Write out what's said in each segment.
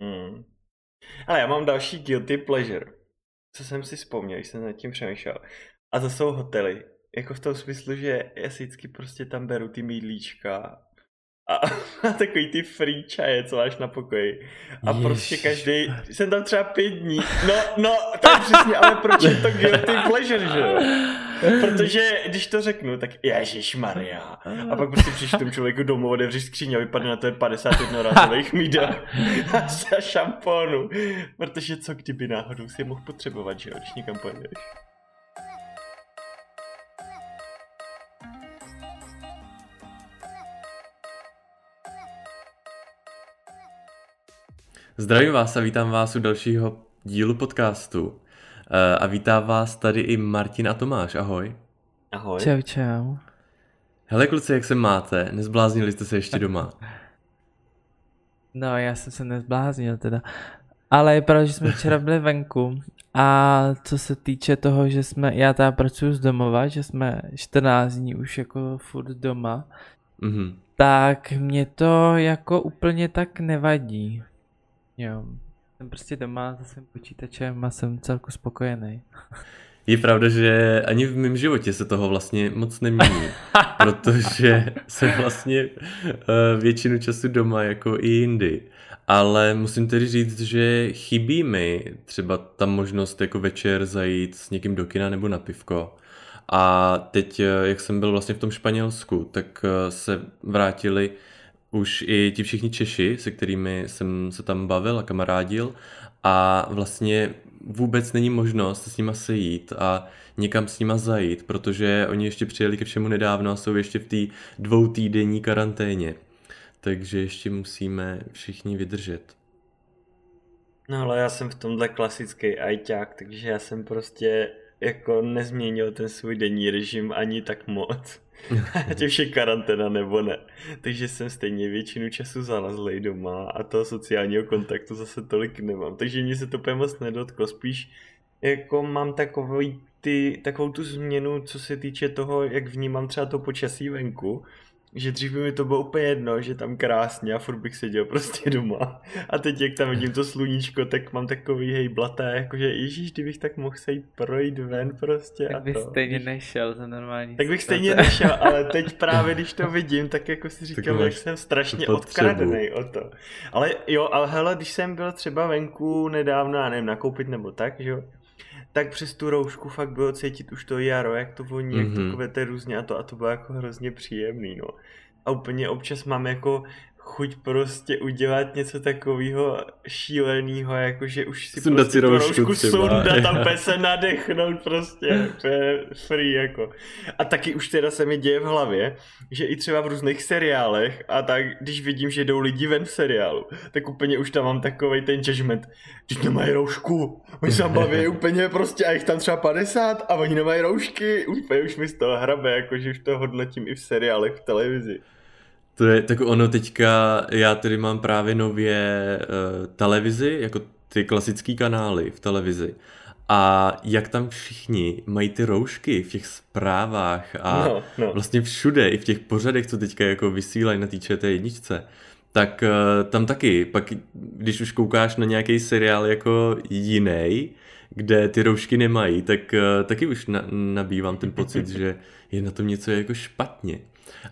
Hmm. Ale já mám další guilty pleasure, co jsem si vzpomněl, když jsem nad tím přemýšlel. A to jsou hotely. Jako v tom smyslu, že já si vždycky prostě tam beru ty mídlíčka a, a takový ty free čaje, co máš na pokoji. A Ježiš. prostě každý, jsem tam třeba pět dní. No, no, to je přesně, ale proč je to guilty pleasure, že jo? Protože když to řeknu, tak Ježíš Maria. A pak prostě přijdeš tomu člověku domů, otevřeš skříň a vypadne na to je 51 razových mídel a šampónu. Protože co kdyby náhodou si je mohl potřebovat, že jo, když někam pojedeš. Zdravím vás a vítám vás u dalšího dílu podcastu. Eh, a vítá vás tady i Martin a Tomáš. Ahoj. Ahoj. Čau, čau. Hele kluci, jak se máte? Nezbláznili jste se ještě doma? No, já jsem se nezbláznil teda. Ale je pravda, že jsme včera byli venku a co se týče toho, že jsme, já teda pracuji z domova, že jsme 14 dní už jako furt doma, mm-hmm. tak mě to jako úplně tak nevadí. Jo, jsem prostě doma za svým počítačem a jsem celku spokojený. Je pravda, že ani v mém životě se toho vlastně moc nemění, protože jsem vlastně uh, většinu času doma jako i jindy. Ale musím tedy říct, že chybí mi třeba ta možnost jako večer zajít s někým do kina nebo na pivko. A teď, eh, jak jsem byl vlastně v tom Španělsku, tak eh, se vrátili už i ti všichni Češi, se kterými jsem se tam bavil a kamarádil a vlastně vůbec není možnost s nima sejít a někam s nima zajít, protože oni ještě přijeli ke všemu nedávno a jsou ještě v té dvou týdenní karanténě. Takže ještě musíme všichni vydržet. No ale já jsem v tomhle klasický ajťák, takže já jsem prostě jako nezměnil ten svůj denní režim ani tak moc. Ať už je karanténa nebo ne. Takže jsem stejně většinu času zalazlej doma a toho sociálního kontaktu zase tolik nemám. Takže mě se to úplně moc nedotklo. Spíš jako mám takový ty, takovou tu změnu, co se týče toho, jak vnímám třeba to počasí venku, že dřív by mi to bylo úplně jedno, že tam krásně a furt bych seděl prostě doma. A teď jak tam vidím to sluníčko, tak mám takový hej blaté, jakože ježíš, kdybych tak mohl se jít projít ven prostě. Tak bych to, stejně nešel za normální Tak bych stejně nešel, ale teď právě když to vidím, tak jako si říkám, jak jsem strašně odkradený o to. Ale jo, ale hele, když jsem byl třeba venku nedávno, já nevím, nakoupit nebo tak, že jo, tak přes tu roušku fakt bylo cítit už to jaro, jak to voní, mm-hmm. jak to mhm. kvete různě a to a to bylo jako hrozně příjemný, no. A úplně občas mám jako chuť prostě udělat něco takového šíleného, jako že už si Sundat prostě si roušku sundat a se nadechnout prostě, free jako. A taky už teda se mi děje v hlavě, že i třeba v různých seriálech a tak, když vidím, že jdou lidi ven v seriálu, tak úplně už tam mám takový ten judgment, že nemají roušku, oni se baví úplně prostě a jich tam třeba 50 a oni nemají roušky, úplně už mi z toho hrabe, jako že už to hodnotím i v seriálech v televizi. To je, tak ono teďka, já tedy mám právě nově uh, televizi, jako ty klasické kanály v televizi. A jak tam všichni mají ty roušky v těch zprávách a no, no. vlastně všude, i v těch pořadech, co teďka jako vysílají na té jedničce, tak uh, tam taky, pak když už koukáš na nějaký seriál jako jiný, kde ty roušky nemají, tak uh, taky už na, nabývám ten pocit, že je na tom něco jako špatně.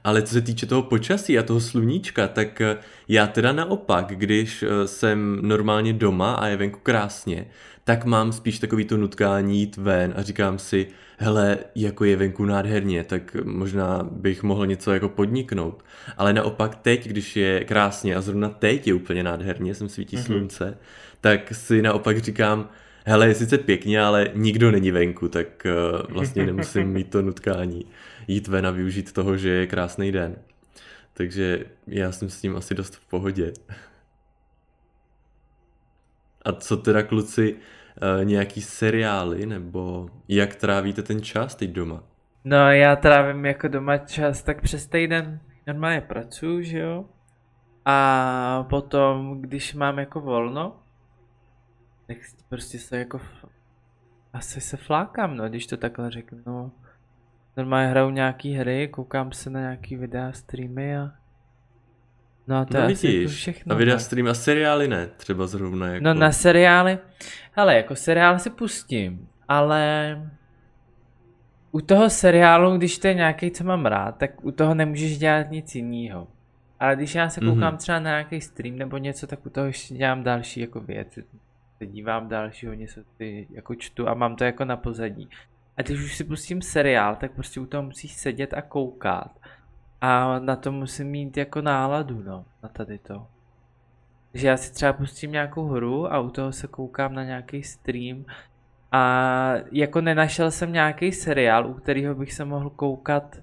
Ale co se týče toho počasí a toho sluníčka, tak eh, já teda naopak, když eh, jsem normálně doma a je venku krásně, tak mám spíš takový to nutkání jít ven a říkám si, hele, jako je venku nádherně, tak možná bych mohl něco jako podniknout. Ale naopak teď, když je krásně a zrovna teď je úplně nádherně, jsem svítí mm-hmm. slunce, tak si naopak říkám, hele, je sice pěkně, ale nikdo není venku, tak uh, vlastně nemusím mít to nutkání jít ven a využít toho, že je krásný den. Takže já jsem s tím asi dost v pohodě. A co teda kluci, uh, nějaký seriály, nebo jak trávíte ten čas teď doma? No já trávím jako doma čas tak přes týden normálně pracuji, že jo? A potom, když mám jako volno, tak prostě se jako asi se flákám, no, když to takhle řeknu. Normálně hraju nějaký hry, koukám se na nějaký videa, streamy a No a to No je asi jako vidíš, všechno. a videa no. stream a seriály ne, třeba zrovna jako. No na seriály, hele, jako seriál si pustím, ale u toho seriálu, když to je nějaký, co mám rád, tak u toho nemůžeš dělat nic jiného. Ale když já se koukám Mhm. třeba na nějaký stream nebo něco, tak u toho ještě dělám další jako věci. Se dívám dalšího, něco si jako čtu a mám to jako na pozadí. A když už si pustím seriál, tak prostě u toho musíš sedět a koukat. A na to musím mít jako náladu, no, na tady to. Takže já si třeba pustím nějakou hru a u toho se koukám na nějaký stream a jako nenašel jsem nějaký seriál, u kterého bych se mohl koukat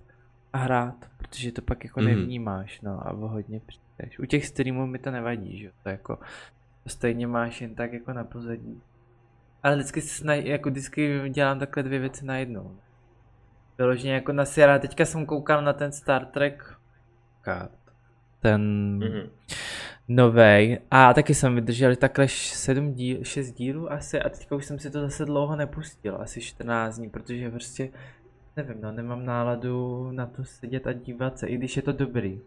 a hrát, protože to pak jako Mhm. nevnímáš, no a hodně přijdeš. U těch streamů mi to nevadí, že jo, to jako to stejně máš jen tak jako na pozadí. Ale vždycky, se sna- jako vždycky dělám takhle dvě věci najednou. Vyloženě jako na seriál, teďka jsem koukal na ten Star Trek ten Mhm. novej a taky jsem vydržel takhle 7 díl, 6 dílů asi a teďka už jsem si to zase dlouho nepustil, asi 14 dní, protože prostě nevím, no nemám náladu na to sedět a dívat se, i když je to dobrý.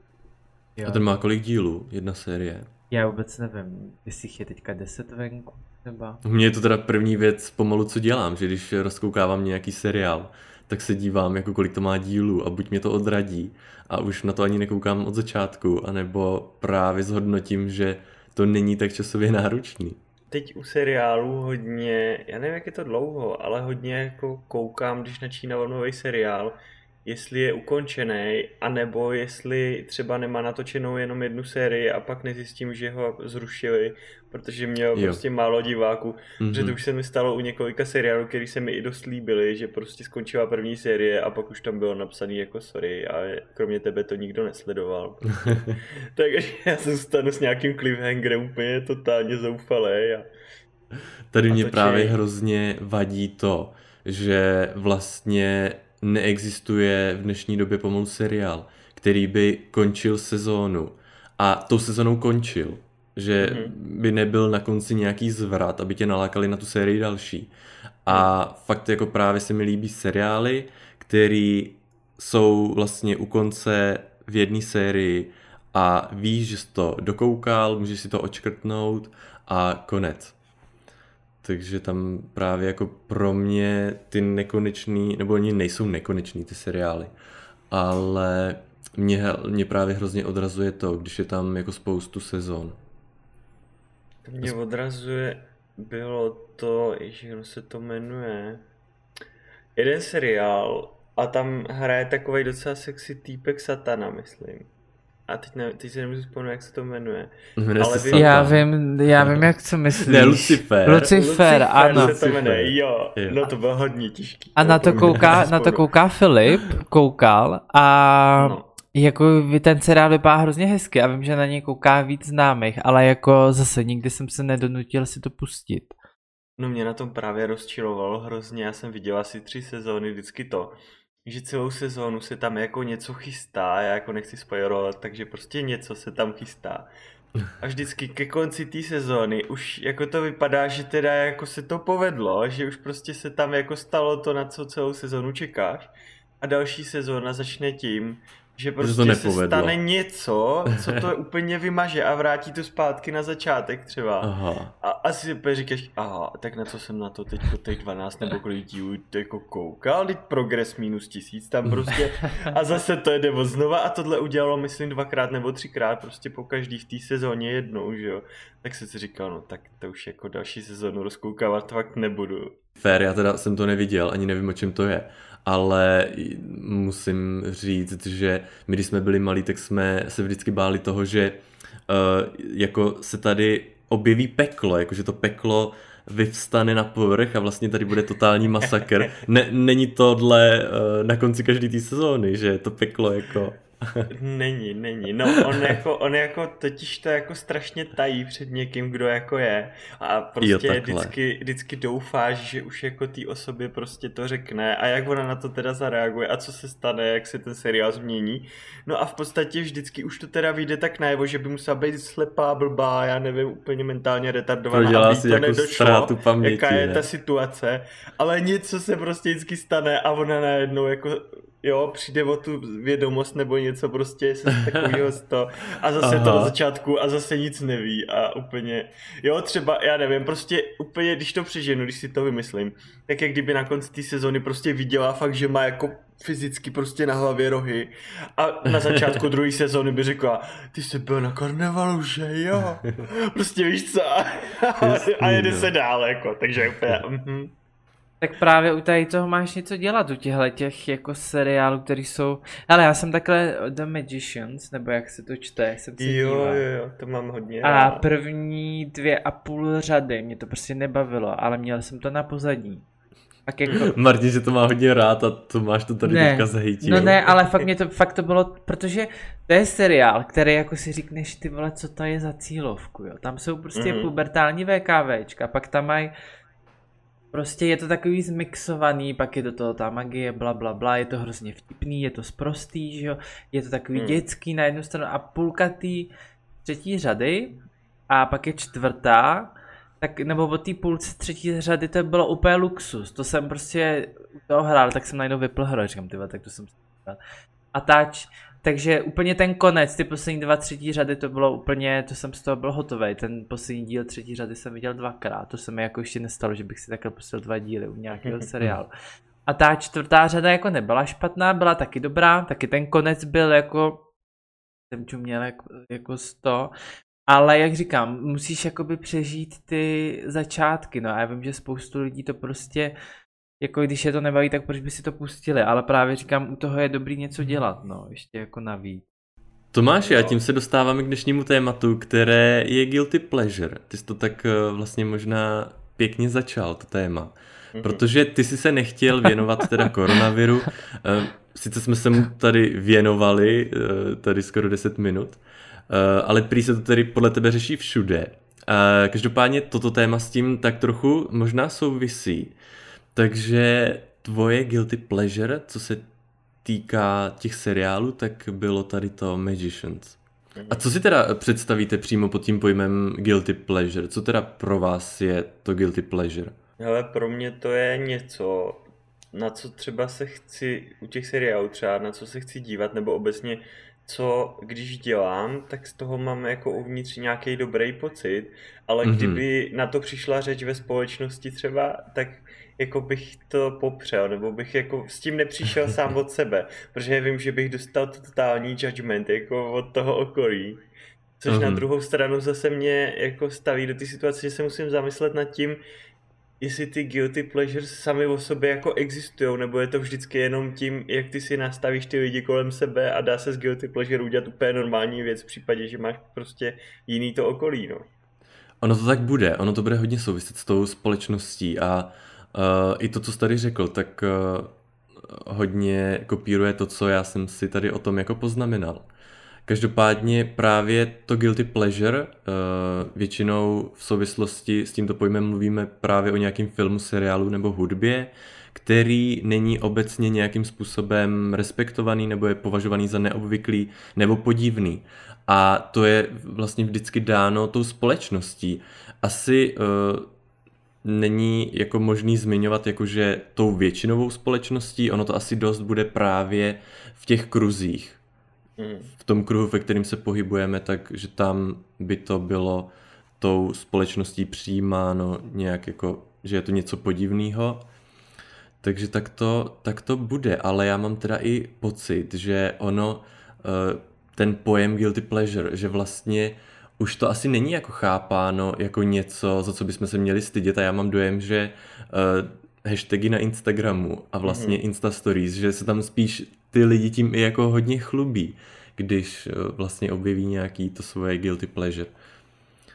Jo. A ten má kolik dílů, jedna série? Já vůbec nevím, jestli jich je teďka 10 venku, třeba. Mně je to teda první věc pomalu, co dělám, že když rozkoukávám nějaký seriál, tak se dívám, jako kolik to má dílů a buď mě to odradí a už na to ani nekoukám od začátku, anebo právě zhodnotím, že to není tak časově náročný. Teď u seriálu hodně, já nevím jak je to dlouho, ale hodně jako koukám, když načínám nový seriál, jestli je ukončený, anebo jestli třeba nemá natočenou jenom jednu sérii a pak nezjistím, že ho zrušili, protože měl Jo. prostě málo diváků. Mhm. Že to už se mi stalo u několika seriálů, který se mi i dost líbily, že prostě skončila první série a pak už tam bylo napsaný jako sorry a kromě tebe to nikdo nesledoval. Takže já se zůstanu s nějakým cliffhangerem úplně totálně zoufalý a Tady A mě točí- právě hrozně vadí to, že vlastně neexistuje v dnešní době pomalu seriál, který by končil sezónu a tou sezónou končil, že Mhm. by nebyl na konci nějaký zvrat, aby tě nalákali na tu sérii další. A fakt jako právě se mi líbí seriály, který jsou vlastně u konce v jedné sérii a víš, že jsi to dokoukal, můžeš si to očkrtnout a konec. Takže tam právě jako pro mě ty nekonečný, nebo oni nejsou nekonečný ty seriály, ale mě, mě právě hrozně odrazuje to, když je tam jako spoustu sezon. To mě odrazuje, bylo to, jak se to jmenuje, jeden seriál a tam hraje takový docela sexy týpek satana, myslím. A teď, ne, teď si nemůžu vzpomenout, jak se to jmenuje. Jmenuje Ale se vím- Já vím, já vím, jak co myslíš. Ne, Lucifer. Lucifer, ano. se to jmenuje, jo. Jo. No to bylo hodně těžký. A na to kouká, na to kouká Filip, koukal a No. jako vy- ten seriál vypadá hrozně hezky a vím, že na něj kouká víc známých, ale jako zase nikdy jsem se nedonutil si to pustit. No mě na tom právě rozčilovalo hrozně, já jsem viděl asi tři sezóny vždycky to, že celou sezónu se tam jako něco chystá, já jako nechci spoilerovat, takže prostě něco se tam chystá. A vždycky ke konci té sezóny už jako to vypadá, že teda jako se to povedlo, že už prostě se tam jako stalo to, na co celou sezónu čekáš. A další sezóna začne tím, že to prostě se nepovedlo. stane něco, co to úplně vymaže a vrátí to zpátky na začátek třeba. Aha. A asi úplně říkáš, aha, tak na co jsem na to teď po těch 12 nebo kolik dílů jako koukal, teď progres minus tisíc tam prostě a zase to jde od znova a tohle udělalo myslím dvakrát nebo třikrát prostě po každý v té sezóně jednou, že jo. Tak jsem si říkal, no tak to už jako další sezónu rozkoukávat fakt nebudu. Fair, já teda jsem to neviděl, ani nevím, o čem to je. Ale musím říct, že my, když jsme byli malí, tak jsme se vždycky báli toho, že uh, jako se tady objeví peklo, jakože to peklo vyvstane na povrch a vlastně tady bude totální masakr. Ne, není tohle uh, na konci každé té sezóny, že to peklo jako... Není, není. No, on jako, on jako totiž to jako strašně tají před někým, kdo jako je. A prostě Jo, vždycky, vždycky doufáš, že už jako té osobě prostě to řekne a jak ona na to teda zareaguje a co se stane, jak se ten seriál změní. No a v podstatě vždycky už to teda vyjde tak najevo, že by musela být slepá, blbá, já nevím, úplně mentálně retardovaná, Prodělá aby si to jako nedošlo, ztrátu paměti, jaká je ne? ta situace, ale něco se prostě vždycky stane a ona najednou jako jo, přijde o tu vědomost nebo něco prostě se takového to a zase Aha. to do začátku a zase nic neví a úplně, jo, třeba, já nevím, prostě úplně, když to přeženu, když si to vymyslím, tak jak kdyby na konci té sezóny prostě viděla fakt, že má jako fyzicky prostě na hlavě rohy a na začátku druhé sezóny by řekla, ty jsi byl na karnevalu, že jo? Prostě víš co? a jede se dál, jako, takže úplně, mm-hmm. Tak právě u tady toho máš něco dělat, u těchto těch jako seriálů, který jsou... Ale já jsem takhle The Magicians, nebo jak se to čte, jsem se Jo, díval. jo, jo, to mám hodně. A první dvě a půl řady mě to prostě nebavilo, ale měl jsem to na pozadí. Tak jako... Martin, že to má hodně rád a to máš to tady ne, teďka zahejtí. No ne, ale fakt mě to, fakt to bylo, protože to je seriál, který jako si říkneš, ty vole, co to je za cílovku, jo. Tam jsou prostě mm-hmm. pubertální VKVčka, pak tam mají Prostě je to takový zmixovaný, pak je do toho ta magie, bla bla bla, je to hrozně vtipný, je to sprostý, že jo, je to takový hmm. dětský na jednu stranu a půlka té třetí řady a pak je čtvrtá, tak nebo od té půlce třetí řady to bylo úplně luxus, to jsem prostě toho hrál, tak jsem najednou vypl hru, říkám, tyva, tak to jsem a tač, takže úplně ten konec, ty poslední dva třetí řady, to bylo úplně, to jsem z toho byl hotový. Ten poslední díl třetí řady jsem viděl dvakrát, to se mi jako ještě nestalo, že bych si takhle pustil dva díly u nějakého seriálu. A ta čtvrtá řada jako nebyla špatná, byla taky dobrá, taky ten konec byl jako, jsem čuměl jako, jako sto, ale jak říkám, musíš jakoby přežít ty začátky, no a já vím, že spoustu lidí to prostě jako když je to nebaví, tak proč by si to pustili, ale právě říkám, u toho je dobrý něco dělat, no, ještě jako navíc. Tomáš, a tím se dostáváme k dnešnímu tématu, které je guilty pleasure. Ty jsi to tak eh, vlastně možná pěkně začal, to téma. Mhm. Protože ty jsi se nechtěl věnovat teda koronaviru. Eh, sice jsme se mu tady věnovali, eh, tady skoro 10 minut, ale prý se to tedy podle tebe řeší všude. Každopádně toto téma s tím tak trochu možná souvisí. Takže tvoje guilty pleasure, co se týká těch seriálů, tak bylo tady to Magicians. A co si teda představíte přímo pod tím pojmem guilty pleasure? Co teda pro vás je to guilty pleasure? Ale pro mě to je něco, na co třeba se chci, u těch seriálů třeba, na co se chci dívat, nebo obecně, co když dělám, tak z toho mám jako uvnitř nějaký dobrý pocit, ale mm-hmm. kdyby na to přišla řeč ve společnosti třeba, tak jako bych to popřel, nebo bych jako s tím nepřišel sám od sebe, protože vím, že bych dostal to totální judgment jako od toho okolí. Což uh-huh. na mhm. druhou stranu zase mě jako staví do té situace, že se musím zamyslet nad tím, jestli ty guilty pleasures sami o sobě jako existují, nebo je to vždycky jenom tím, jak ty si nastavíš ty lidi kolem sebe a dá se z guilty pleasure udělat úplně normální věc v případě, že máš prostě jiný to okolí, no. Ono to tak bude, ono to bude hodně souviset s tou společností a Uh, I to, co jsi tady řekl, tak uh, hodně kopíruje to, co já jsem si tady o tom jako poznamenal. Každopádně právě to guilty pleasure, uh, většinou v souvislosti s tímto pojmem mluvíme právě o nějakém filmu, seriálu nebo hudbě, který není obecně nějakým způsobem respektovaný nebo je považovaný za neobvyklý nebo podivný. A to je vlastně vždycky dáno tou společností. Asi uh, není jako možný zmiňovat jakože tou většinovou společností, ono to asi dost bude právě v těch kruzích. Mm. V tom kruhu, ve kterým se pohybujeme, takže tam by to bylo tou společností přijímáno nějak jako, že je to něco podivného. Takže tak to, tak to bude, ale já mám teda i pocit, že ono, eh, ten pojem guilty pleasure, že vlastně už to asi není jako chápáno jako něco, za co bychom se měli stydět a já mám dojem, že uh, hashtagy na Instagramu a vlastně mm-hmm. Insta Stories, že se tam spíš ty lidi tím i jako hodně chlubí, když uh, vlastně objeví nějaký to svoje guilty pleasure.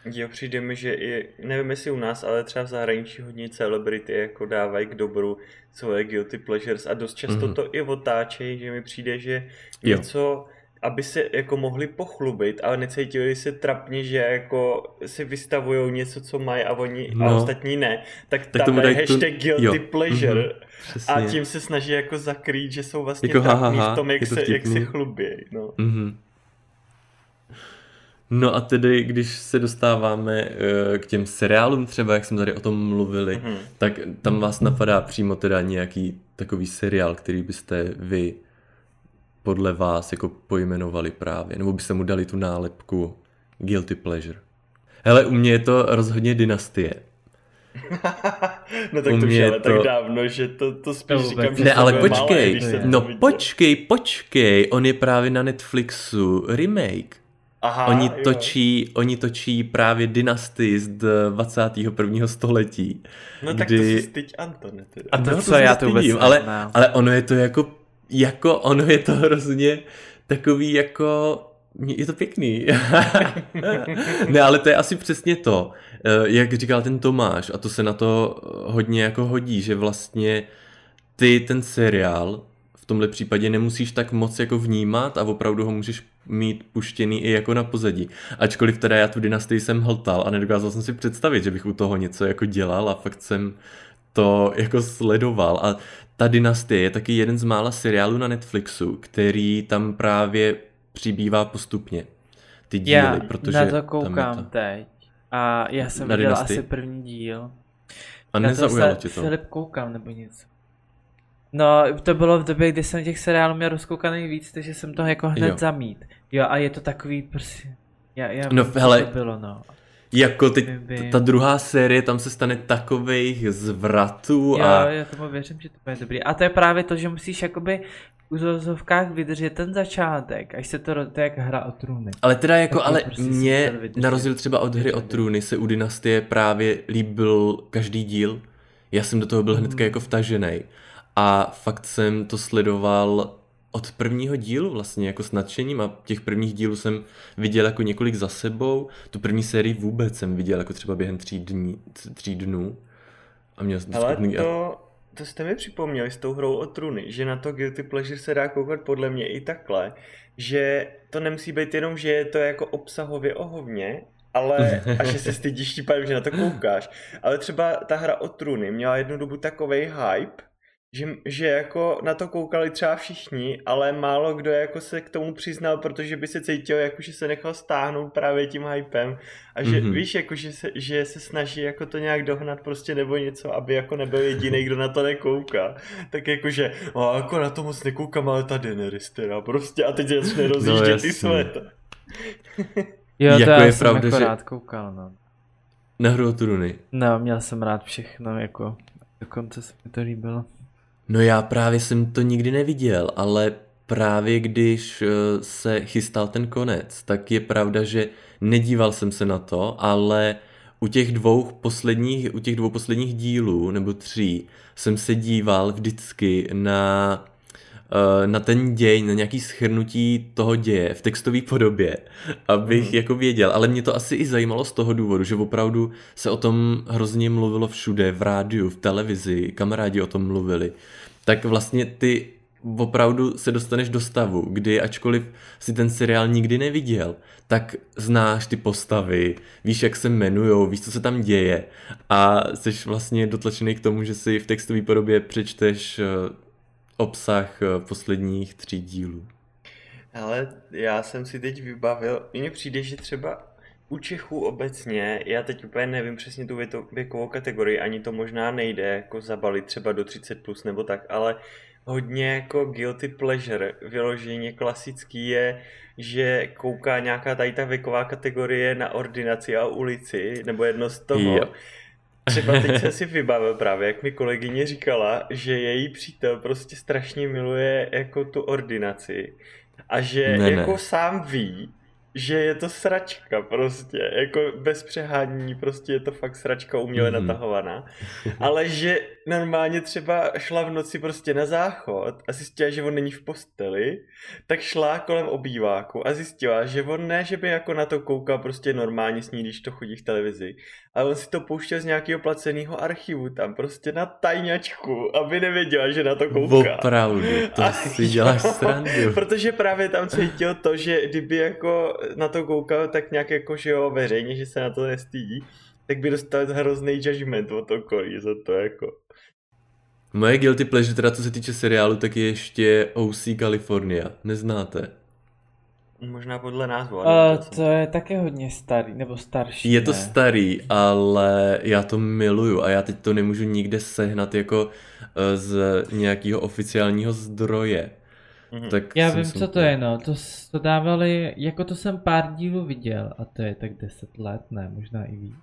Jo, přijde mi, že i, nevím jestli u nás, ale třeba v zahraničí hodně celebrity jako dávají k dobru svoje guilty pleasures a dost často mm-hmm. to i otáčejí, že mi přijde, že něco, jo aby se jako mohli pochlubit, ale necítili se trapně, že jako si vystavují něco, co mají a oni no. a ostatní ne, tak, tak tam je hashtag tu... guilty jo. pleasure mm-hmm. a tím se snaží jako zakrýt, že jsou vlastně jako, trapní ha, ha, v tom, jak, to se, jak se chlubí. No. Mm-hmm. No a tedy, když se dostáváme uh, k těm seriálům třeba, jak jsme tady o tom mluvili, mm-hmm. tak tam vás napadá přímo teda nějaký takový seriál, který byste vy podle vás jako pojmenovali právě? Nebo byste mu dali tu nálepku guilty pleasure? Hele, u mě je to rozhodně dynastie. no tak to už je ale to... tak dávno, že to, to spíš to říkám, že Ne, ale počkej, malé, no počkej, počkej, on je právě na Netflixu remake. Aha, oni, točí, oni točí právě dynastii z 21. století. No tak kdy... to si styď Antone. Teda. A to, no, co já to vůbec ale, ale ono je to jako, jako ono je to hrozně takový jako je to pěkný. ne, ale to je asi přesně to, eh, jak říkal ten Tomáš, a to se na to hodně jako hodí, že vlastně ty ten seriál v tomhle případě nemusíš tak moc jako vnímat a opravdu ho můžeš mít puštěný i jako na pozadí. Ačkoliv teda já tu dynastii jsem hltal a nedokázal jsem si představit, že bych u toho něco jako dělal a fakt jsem to jako sledoval a ta dynastie je taky jeden z mála seriálů na Netflixu, který tam právě přibývá postupně. Ty díly, já protože na to koukám to... teď a já jsem na viděl dynastii? asi první díl. A nezaujalo tě to? Filip koukám nebo něco. No, to bylo v době, kdy jsem těch seriálů měl rozkoukaný víc, takže jsem to jako hned jo. zamít. Jo, a je to takový prostě... Já, já no, hele, to bylo, no. Jako teď, ta druhá série, tam se stane takových zvratů a... Jo, já tomu věřím, že to bude dobrý. A to je právě to, že musíš jakoby v úzovkách vydržet ten začátek, až se to, to je jak hra o trůny. Ale teda jako, tak ale prostě mě, na rozdíl třeba od hry o trůny, se u Dynastie právě líbil každý díl. Já jsem do toho byl hnedka mm. jako vtažený. A fakt jsem to sledoval od prvního dílu vlastně jako s nadšením a těch prvních dílů jsem viděl jako několik za sebou. Tu první sérii vůbec jsem viděl jako třeba během tří, dní, tří dnů. A měl jsem Ale to, to jste mi připomněli s tou hrou o truny, že na to Guilty Pleasure se dá koukat podle mě i takhle, že to nemusí být jenom, že je to jako obsahově ohovně, ale a že se stydíš tím že na to koukáš. Ale třeba ta hra o truny měla jednu dobu takovej hype, že, že jako na to koukali třeba všichni, ale málo kdo jako se k tomu přiznal, protože by se cítil jako, že se nechal stáhnout právě tím hypem a že mm-hmm. víš, jako, že, se, že se snaží jako to nějak dohnat prostě nebo něco, aby jako nebyl jediný, kdo na to nekouká. Tak jako, že no, jako na to moc nekoukám, ale ta Daenerys teda prostě a teď začne rozjíždět no, ty světa. jo, to jako já je jsem pravda, jako že... rád koukal, no. Na hru o Turuny. No, měl jsem rád všechno, jako dokonce se mi to líbilo. No já právě jsem to nikdy neviděl, ale právě když eh, se chystal ten konec, tak je pravda, že nedíval jsem se na to, ale u těch dvou posledních, u těch dvou posledních dílů, nebo tří, jsem se díval vždycky na na ten děj, na nějaký schrnutí toho děje v textové podobě, abych mm. jako věděl, ale mě to asi i zajímalo z toho důvodu, že opravdu se o tom hrozně mluvilo všude, v rádiu, v televizi, kamarádi o tom mluvili. Tak vlastně ty opravdu se dostaneš do stavu, kdy ačkoliv si ten seriál nikdy neviděl, tak znáš ty postavy, víš, jak se jmenujou, víš, co se tam děje a jsi vlastně dotlačený k tomu, že si v textové podobě přečteš eh, obsah eh, posledních tří dílů. Ale já jsem si teď vybavil, mně přijde, že třeba u Čechů obecně, já teď úplně nevím přesně tu věkovou kategorii, ani to možná nejde jako zabalit třeba do 30 plus nebo tak, ale hodně jako guilty pleasure, vyloženě klasický je, že kouká nějaká tady ta věková kategorie na ordinaci a ulici, nebo jedno z toho. Jo. Třeba teď jsem si vybavil právě, jak mi kolegyně říkala, že její přítel prostě strašně miluje jako tu ordinaci a že ne, jako ne. sám ví, že je to sračka prostě, jako bez přehání, prostě je to fakt sračka uměle mm-hmm. natahovaná, ale že normálně třeba šla v noci prostě na záchod a zjistila, že on není v posteli, tak šla kolem obýváku a zjistila, že on ne, že by jako na to koukal prostě normálně s ní, když to chodí v televizi, ale on si to pouštěl z nějakého placeného archivu tam prostě na tajňačku, aby nevěděla, že na to kouká. Opravdu, to a si děláš srandu. Protože právě tam cítil to, že kdyby jako na to koukal tak nějak jako, že jo, veřejně, že se na to nestydí, tak by dostal hrozný judgment od okolí za to jako. Moje guilty pleasure, teda co se týče seriálu, tak je ještě OC California. Neznáte? Možná podle názvu. Uh, to je také hodně starý, nebo starší. Je to ne? starý, ale já to miluju a já teď to nemůžu nikde sehnat jako z nějakého oficiálního zdroje. Mhm. Tak Já vím, co to je, no. To, to dávali, jako to jsem pár dílů viděl a to je tak 10 let, ne, možná i víc.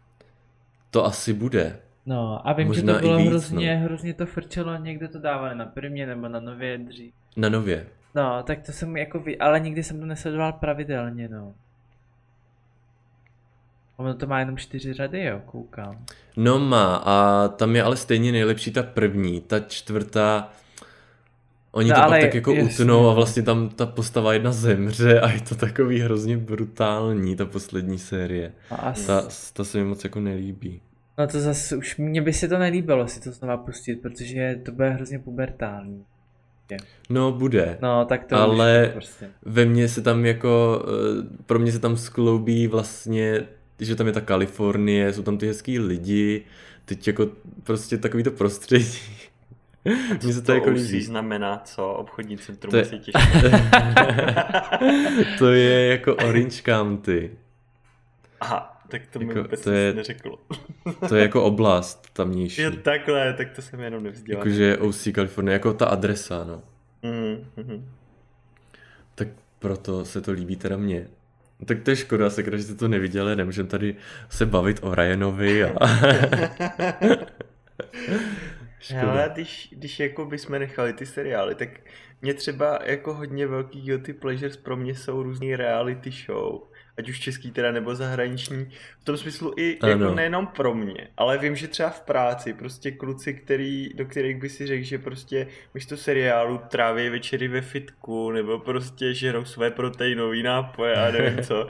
To asi bude. No a vím, Možná že to bylo víc, hrozně, hrozně to frčelo, někde to dávali na Primě nebo na Nově dřív. Na nově. No, tak to jsem jako ví, ale nikdy jsem to nesledoval pravidelně, no. Ono to má jenom čtyři řady, jo, koukám. No má a tam je ale stejně nejlepší ta první, ta čtvrtá, oni No, to ale pak tak jako jasně. utnou a vlastně tam ta postava jedna zemře a je to takový hrozně brutální, ta poslední série. No, a. Ta, ta se mi moc jako nelíbí. No to zase už mně by se to nelíbilo si to znova pustit, protože to bude hrozně pubertální. No bude. No, tak to Ale- už prostě. Ve mně se tam jako, eh, pro mě se tam skloubí vlastně, že tam je ta Kalifornie, jsou tam ty hezký lidi, teď jako prostě takový to prostředí. Mně se to, To jako líbí. znamená co? Obchodní centrum To je- to je jako Orange County. Aha, tak to mi Jako, vůbec to je- neřeklo. To je jako oblast tamnější. Je takhle, tak to jsem jenom nevzdělal. Jakože OC California, jako ta adresa, no. Mhm, mhm. Tak proto se to líbí teda mně. Tak to je škoda, se že jste to neviděli, nemůžeme tady se bavit o Ryanovi a... Ale když, když jako bychom nechali ty seriály, tak mě třeba jako hodně velký guilty pleasures pro mě jsou různý reality show. Ať už český teda nebo zahraniční. V tom smyslu i jako Ano. nejenom pro mě, ale vím, že třeba v práci prostě kluci, který, do kterých by si řekl, že prostě místo seriálu tráví večery ve fitku nebo prostě žerou své proteinové nápoje a nevím co.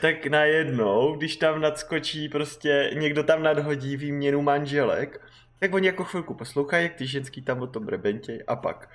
Tak najednou, když tam nadskočí prostě, někdo tam nadhodí výměnu manželek, tak oni jako chvilku poslouchají, jak ty ženský tam o tom rebentě a pak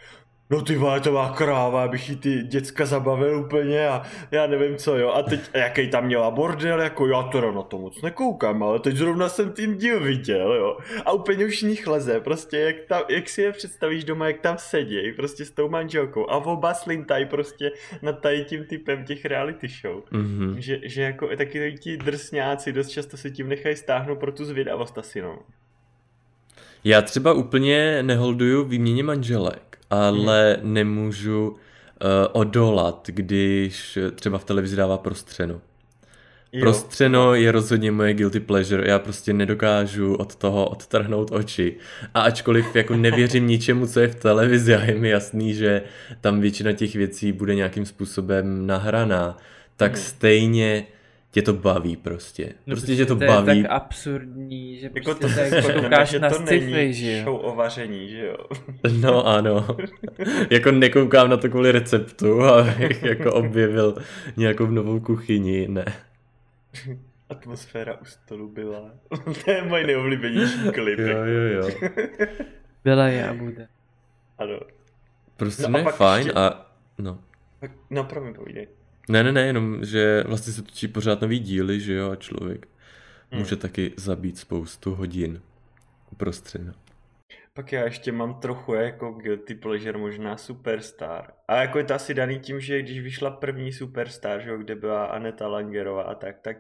No ty vole, to má kráva, abych jí ty děcka zabavil úplně a já nevím co jo. A teď, a jaký tam měla bordel, jako já teda na to moc nekoukám, ale teď zrovna jsem tím díl viděl, jo. A úplně už nich leze, prostě jak, tam, jak si je představíš doma, jak tam sedějí, prostě s tou manželkou a oba slintají prostě nad tady tím typem těch reality show. Mhm. Že, že jako taky ti drsňáci dost často se tím nechají stáhnout pro tu zvědavost asi, no. Já třeba úplně neholduju výměně manželek, ale nemůžu uh, odolat, když třeba v televizi dává prostřeno. Jo. Prostřeno je rozhodně moje guilty pleasure, já prostě nedokážu od toho odtrhnout oči. A ačkoliv jako nevěřím ničemu, co je v televizi a je mi jasný, že tam většina těch věcí bude nějakým způsobem nahraná, tak Mhm. stejně tě to baví prostě. No, Prostě tě to protože baví. je tak absurdní, že Jako prostě to tak se shodneme, koukáš že na to sci-fi, není že jo. show o vaření, že jo. No ano. jako nekoukám na to kvůli receptu, abych jako objevil nějakou novou kuchyni, ne. Atmosféra u stolu byla. to je můj nejoblíbenější klip. Jo, jako. jo, jo. Byla je a bude. Ano. Prostě No a no, ne fajn ještě- a no. No, promiň, povídej. Ne, ne, ne, jenom, že vlastně se točí pořád nový díly, že jo, a člověk Hmm. může taky zabít spoustu hodin uprostřed. Pak já ještě mám trochu jako guilty pleasure možná Superstar. A jako je to asi daný tím, že když vyšla první Superstar, že jo, kde byla Aneta Langerová a tak, tak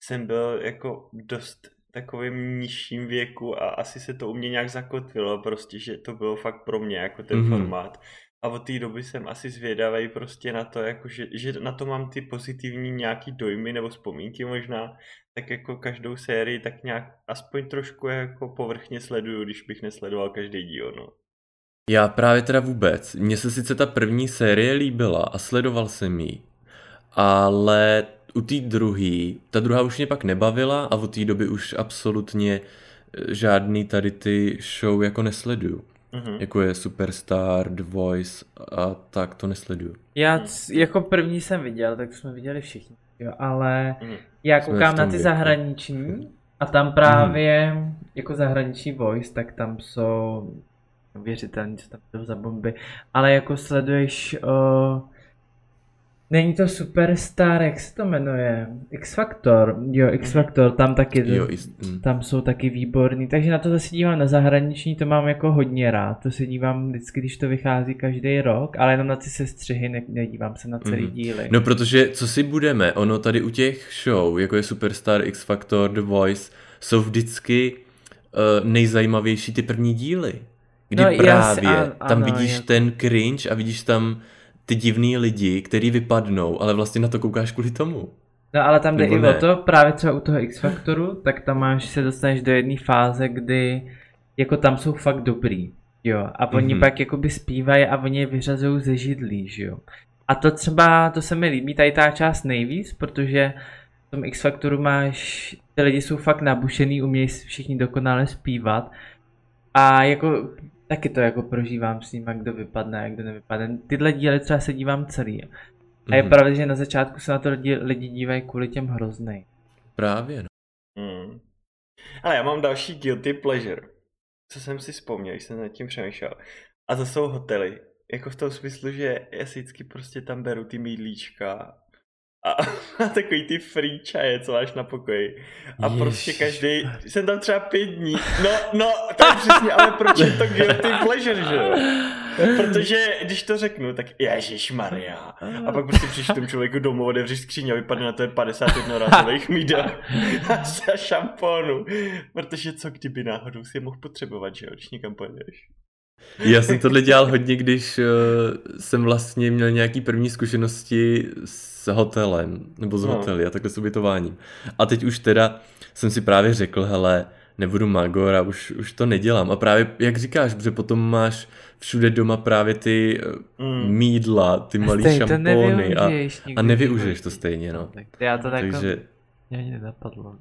jsem byl jako dost takovým nižším věku a asi se to u mě nějak zakotvilo prostě, že to bylo fakt pro mě jako ten Mhm. mm-hmm. formát. A od té doby jsem asi zvědavý prostě na to, jako že, že na to mám ty pozitivní nějaký dojmy nebo vzpomínky možná, tak jako každou sérii tak nějak aspoň trošku jako povrchně sleduju, když bych nesledoval každý díl, no. Já právě teda vůbec. Mně se sice ta první série líbila a sledoval jsem ji, ale u té druhé, ta druhá už mě pak nebavila a od té doby už absolutně eh, žádný tady ty show jako nesleduju. Mhm. Jako je Superstar, The Voice a tak to nesleduju. Já c- jako první jsem viděl, tak jsme viděli všichni. Jo, ale Mhm. já koukám na ty věku. zahraniční a tam právě jako zahraniční voice, tak tam jsou věřitelní, co tam jsou za bomby, ale jako sleduješ uh, Není to Superstar, jak se to jmenuje? X Factor, jo, X Factor, tam taky, Jo, mm. tam jsou taky výborný, takže na to zase dívám na zahraniční, to mám jako hodně rád, to se dívám vždycky, když to vychází každý rok, ale jenom na ty sestřihy, ne, nedívám se na celý Mhm. díly. No protože, co si budeme, ono tady u těch show, jako je Superstar, X Factor, The Voice, jsou vždycky uh, nejzajímavější ty první díly. Kdy No, no, jas- právě a- tam ano, vidíš jas- ten cringe a vidíš tam ty divný lidi, který vypadnou, ale vlastně na to koukáš kvůli tomu. No ale tam jde Nebo i ne? o to, právě třeba u toho X Factoru, tak tam máš, se dostaneš do jedné fáze, kdy jako tam jsou fakt dobrý, jo, a oni Mhm. pak jakoby zpívají a oni je vyřazují ze židlí, že jo. A to třeba, to se mi líbí, tady ta část nejvíc, protože v tom X Factoru máš, ty lidi jsou fakt nabušený, umějí všichni dokonale zpívat a jako taky to jako prožívám s nimi, kdo vypadne a kdo nevypadne. Tyhle díly třeba se dívám celý. A je Mhm. pravda, že na začátku se na to lidi, lidi dívají kvůli těm hroznej. Právě, no. Hmm. Ale já mám další guilty pleasure. Co jsem si vzpomněl, když jsem nad tím přemýšlel. A to jsou hotely. Jako v tom smyslu, že já si vždycky prostě tam beru ty mídlíčka a, a takový ty free čaje, co máš na pokoji. A Ježiš. prostě každý, jsem tam třeba pět dní. No, no, to je přesně, ale proč je to guilty pleasure, že jo? Protože když to řeknu, tak Ježíš Maria. A pak prostě přijdeš tomu člověku domů, otevřeš skříň a vypadne na to je 51 rázových mídel a šampónu. Protože co kdyby náhodou si je mohl potřebovat, že jo, když někam pojedeš. Já jsem tohle dělal hodně, když uh, jsem vlastně měl nějaký první zkušenosti s hotelem, nebo s No. hotely a takhle s ubytováním. A teď už teda jsem si právě řekl, hele, nebudu magor a už, už to nedělám. A právě, jak říkáš, protože potom máš všude doma právě ty uh, Mm. mídla, ty malý Stejně to šampóny a, a nevyužiješ to stejně, no. Tak já to tak Takže, mě ani nenapadlo.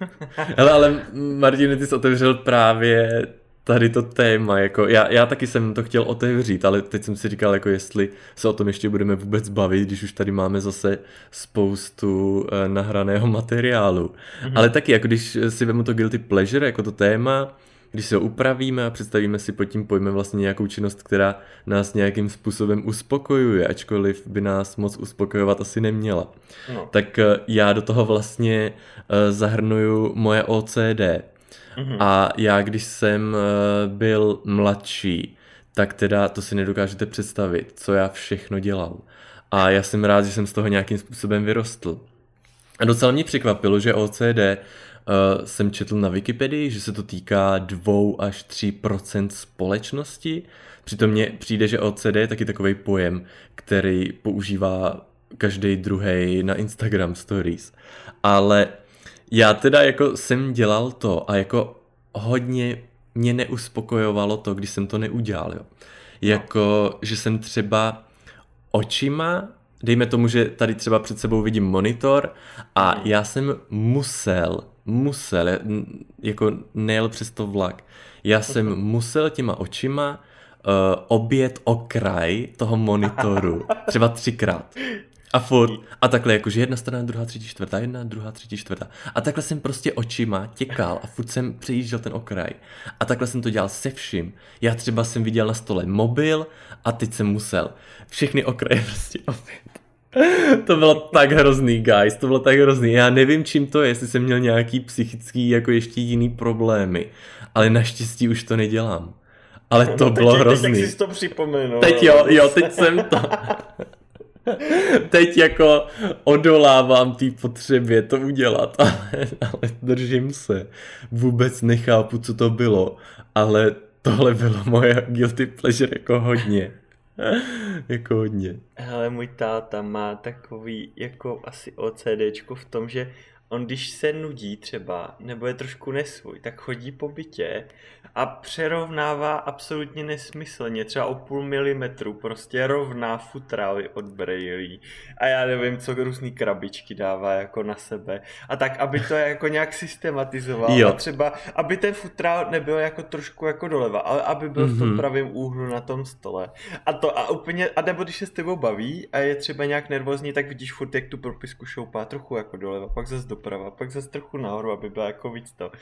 hele, ale Martin, ty jsi otevřel právě tady to téma, jako já, já taky jsem to chtěl otevřít, ale teď jsem si říkal, jako jestli se o tom ještě budeme vůbec bavit, když už tady máme zase spoustu eh, nahraného materiálu. Mhm. Ale taky, jako když si vemu to guilty pleasure jako to téma, když si ho upravíme a představíme si pod tím pojmem vlastně nějakou činnost, která nás nějakým způsobem uspokojuje, ačkoliv by nás moc uspokojovat asi neměla. No. Tak eh, já do toho vlastně eh, zahrnuju moje OCD. Mhm. A já, když jsem eh, byl mladší, tak teda to si nedokážete představit, co já všechno dělal. A já jsem rád, že jsem z toho nějakým způsobem vyrostl. A docela mě překvapilo, že OCD uh, jsem četl na Wikipedii, že se to týká 2 až 3% společnosti. Přitom mně přijde, že OCD je taky takový pojem, který používá každý druhý na Instagram stories. Ale já teda jako jsem dělal to a jako hodně mě neuspokojovalo to, když jsem to neudělal, jo. Jako, že jsem třeba očima, dejme tomu, že tady třeba před sebou vidím monitor a já jsem musel, musel, jako nejel přes to vlak, já jsem musel těma očima uh, obět okraj toho monitoru, třeba třikrát. A furt. A takhle jakože jedna strana, druhá, třetí, čtvrtá, jedna, druhá, třetí, čtvrtá. A takhle jsem prostě očima těkal a furt jsem přejížděl ten okraj. A takhle jsem to dělal se vším. Já třeba jsem viděl na stole mobil a teď jsem musel všechny okraje prostě opět. To bylo tak hrozný, guys, to bylo tak hrozný. Já nevím, čím to je, jestli jsem měl nějaký psychický, jako ještě jiný problémy. Ale naštěstí už to nedělám. Ale to no, bylo teď, hrozný. Teď jsi to připomenul. Teď jo, jo, teď jsem to. Teď jako odolávám té potřebě to udělat, ale, ale držím se. Vůbec nechápu, co to bylo, ale tohle bylo moje guilty pleasure jako hodně. jako hodně. Hele, můj táta má takový jako asi OCDčko v tom, že on když se nudí třeba, nebo je trošku nesvůj, tak chodí po bytě a přerovnává absolutně nesmyslně, třeba o půl milimetru, prostě rovná futrávy od brejlí a já nevím, co různý krabičky dává jako na sebe a tak, aby to jako nějak systematizoval Jo. a třeba, aby ten futrál nebyl jako trošku jako doleva, ale aby byl v tom Mhm. pravém úhlu na tom stole a to a úplně, a nebo když se s tebou baví a je třeba nějak nervózní, tak vidíš furt, jak tu propisku šoupá trochu jako doleva, pak zase doprava, pak zase trochu nahoru, aby byla jako víc to.